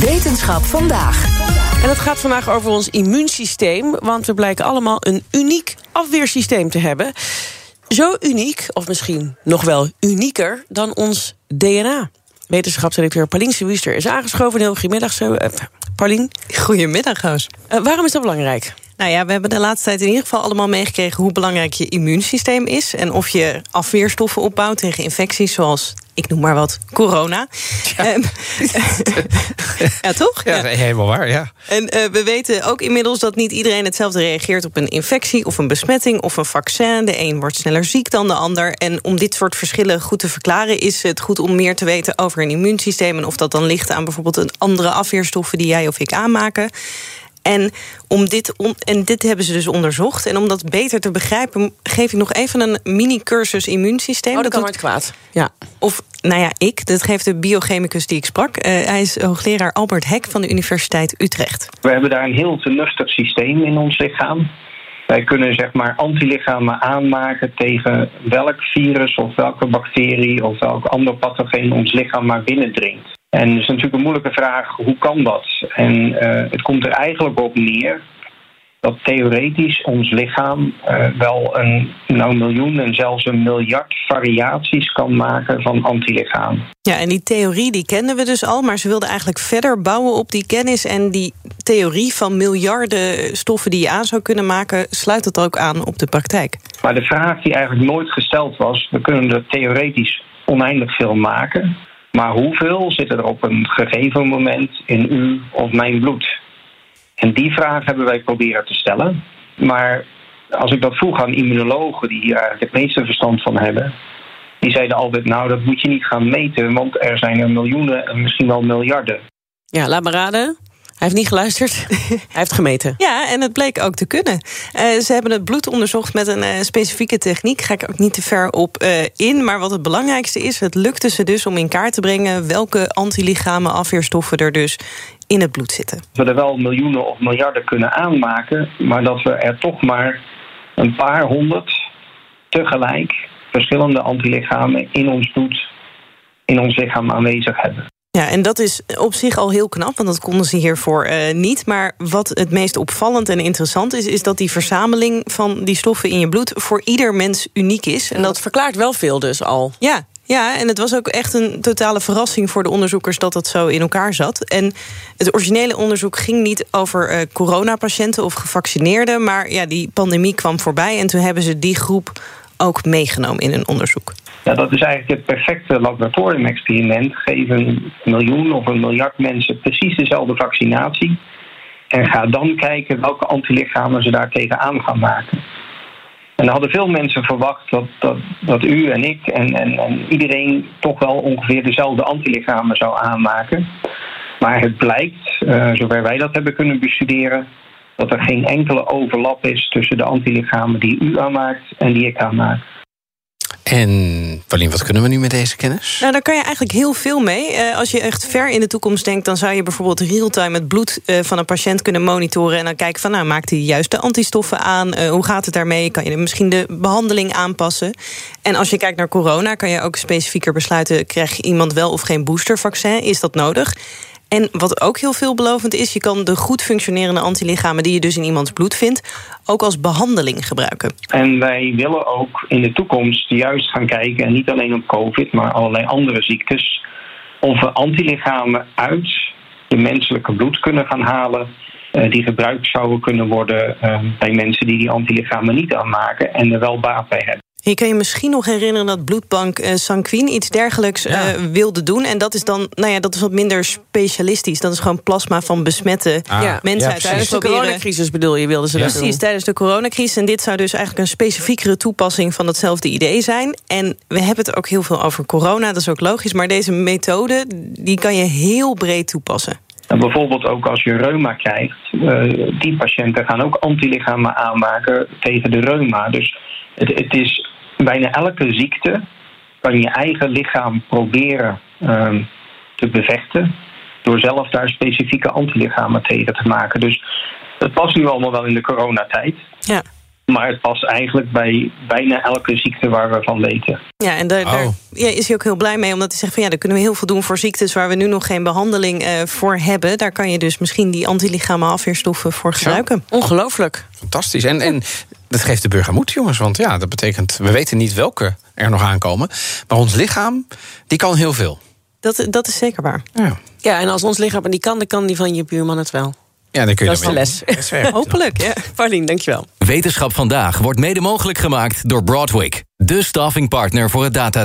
Wetenschap vandaag. En het gaat vandaag over ons immuunsysteem, want we blijken allemaal een uniek afweersysteem te hebben. Zo uniek, of misschien nog wel unieker, dan ons DNA. Wetenschapsdirecteur Paulien Wiester is aangeschoven. Heel goedemiddag, zo. Uh, Paulien. Goedemiddag, Roos. Uh, waarom is dat belangrijk? Nou ja, we hebben de laatste tijd in ieder geval allemaal meegekregen hoe belangrijk je immuunsysteem is. En of je afweerstoffen opbouwt tegen infecties zoals, ik noem maar wat, corona. Ja, um, ja toch? Ja, ja, helemaal waar, ja. En uh, we weten ook inmiddels dat niet iedereen hetzelfde reageert op een infectie of een besmetting of een vaccin. De een wordt sneller ziek dan de ander. En om dit soort verschillen goed te verklaren, is het goed om meer te weten over een immuunsysteem. En of dat dan ligt aan bijvoorbeeld een andere afweerstoffen die jij of ik aanmaken. En, om dit, om, en dit hebben ze dus onderzocht. En om dat beter te begrijpen, geef ik nog even een mini-cursus immuunsysteem. Oh, dat, dat kan kwaad. Ja. Of, nou ja, ik. Dat geeft de biochemicus die ik sprak. Uh, hij is hoogleraar Albert Hek van de Universiteit Utrecht. We hebben daar een heel vernuftig systeem in ons lichaam. Wij kunnen zeg maar antilichamen aanmaken tegen welk virus of welke bacterie of welk ander pathogeen ons lichaam maar binnendringt. En het is natuurlijk een moeilijke vraag, hoe kan dat? En uh, het komt er eigenlijk op neer dat theoretisch ons lichaam uh, wel een nou, miljoen en zelfs een miljard variaties kan maken van antilichamen. Ja, en die theorie die kennen we dus al, maar ze wilden eigenlijk verder bouwen op die kennis en die theorie van miljarden stoffen die je aan zou kunnen maken, sluit het ook aan op de praktijk. Maar de vraag die eigenlijk nooit gesteld was, we kunnen er theoretisch oneindig veel maken. Maar hoeveel zit er op een gegeven moment in u of mijn bloed? En die vraag hebben wij proberen te stellen. Maar als ik dat vroeg aan immunologen, die hier eigenlijk het meeste verstand van hebben, die zeiden altijd: Nou, dat moet je niet gaan meten, want er zijn er miljoenen en misschien wel miljarden. Ja, laat me raden. Hij heeft niet geluisterd. Hij heeft gemeten. Ja, en het bleek ook te kunnen. Uh, ze hebben het bloed onderzocht met een uh, specifieke techniek. Ga ik ook niet te ver op uh, in. Maar wat het belangrijkste is, het lukte ze dus om in kaart te brengen welke antilichamen afweerstoffen er dus in het bloed zitten. We er wel miljoenen of miljarden kunnen aanmaken, maar dat we er toch maar een paar honderd tegelijk verschillende antilichamen in ons bloed, in ons lichaam aanwezig hebben. Ja, en dat is op zich al heel knap, want dat konden ze hiervoor uh, niet. Maar wat het meest opvallend en interessant is, is dat die verzameling van die stoffen in je bloed voor ieder mens uniek is. En dat verklaart wel veel dus al. Ja, ja, en het was ook echt een totale verrassing voor de onderzoekers dat dat zo in elkaar zat. En het originele onderzoek ging niet over uh, coronapatiënten of gevaccineerden, maar ja, die pandemie kwam voorbij en toen hebben ze die groep ook meegenomen in hun onderzoek. Ja, dat is eigenlijk het perfecte laboratoriumexperiment. Geef een miljoen of een miljard mensen precies dezelfde vaccinatie. En ga dan kijken welke antilichamen ze daar tegenaan gaan maken. En er hadden veel mensen verwacht dat, dat, dat u en ik en, en, en iedereen toch wel ongeveer dezelfde antilichamen zou aanmaken. Maar het blijkt, uh, zover wij dat hebben kunnen bestuderen, dat er geen enkele overlap is tussen de antilichamen die u aanmaakt en die ik aanmaak. En Paulien, wat kunnen we nu met deze kennis? Nou, daar kan je eigenlijk heel veel mee. Uh, als je echt ver in de toekomst denkt, dan zou je bijvoorbeeld real-time het bloed uh, van een patiënt kunnen monitoren. En dan kijken van, nou, maakt hij juist de antistoffen aan? Uh, hoe gaat het daarmee? Kan je misschien de behandeling aanpassen? En als je kijkt naar corona, kan je ook specifieker besluiten: krijg je iemand wel of geen boostervaccin? Is dat nodig? En wat ook heel veelbelovend is, je kan de goed functionerende antilichamen die je dus in iemands bloed vindt, ook als behandeling gebruiken. En wij willen ook in de toekomst juist gaan kijken, en niet alleen op COVID, maar allerlei andere ziektes, of we antilichamen uit de menselijke bloed kunnen gaan halen. Uh, die gebruikt zouden kunnen worden uh, bij mensen die die antilichamen niet aanmaken en er wel baat bij hebben. Je kan je misschien nog herinneren dat bloedbank uh, Sanquin iets dergelijks uh, wilde doen. En dat is dan, nou ja, dat is wat minder specialistisch. Dat is gewoon plasma van besmette ah, mensen ja, uit Tijdens de coronacrisis bedoel je, wilden ze ja. dat Precies, tijdens de coronacrisis. En dit zou dus eigenlijk een specifiekere toepassing van datzelfde idee zijn. En we hebben het ook heel veel over corona, dat is ook logisch. Maar deze methode, die kan je heel breed toepassen. En bijvoorbeeld ook als je reuma krijgt, uh, die patiënten gaan ook antilichamen aanmaken tegen de reuma. Dus het, het is bijna elke ziekte kan je eigen lichaam proberen um, te bevechten. Door zelf daar specifieke antilichamen tegen te maken. Dus het past nu allemaal wel in de coronatijd. Ja. Maar het past eigenlijk bij bijna elke ziekte waar we van weten. Ja, en daar, daar ja, is hij ook heel blij mee. Omdat hij zegt van ja, daar kunnen we heel veel doen voor ziektes waar we nu nog geen behandeling uh, voor hebben. Daar kan je dus misschien die antilichamen afweerstoffen voor gebruiken. Ongelooflijk. Fantastisch. En, en dat geeft de burger moed, jongens. Want ja, dat betekent, we weten niet welke er nog aankomen. Maar ons lichaam, die kan heel veel. Dat, dat is zeker waar. Ja. ja, en als ons lichaam die kan, dan kan die van je buurman het wel. Ja, dan kun je dat is de les. Hopelijk, ja. Paulien, dankjewel. Wetenschap vandaag wordt mede mogelijk gemaakt door Broadwick. De staffingpartner voor het data.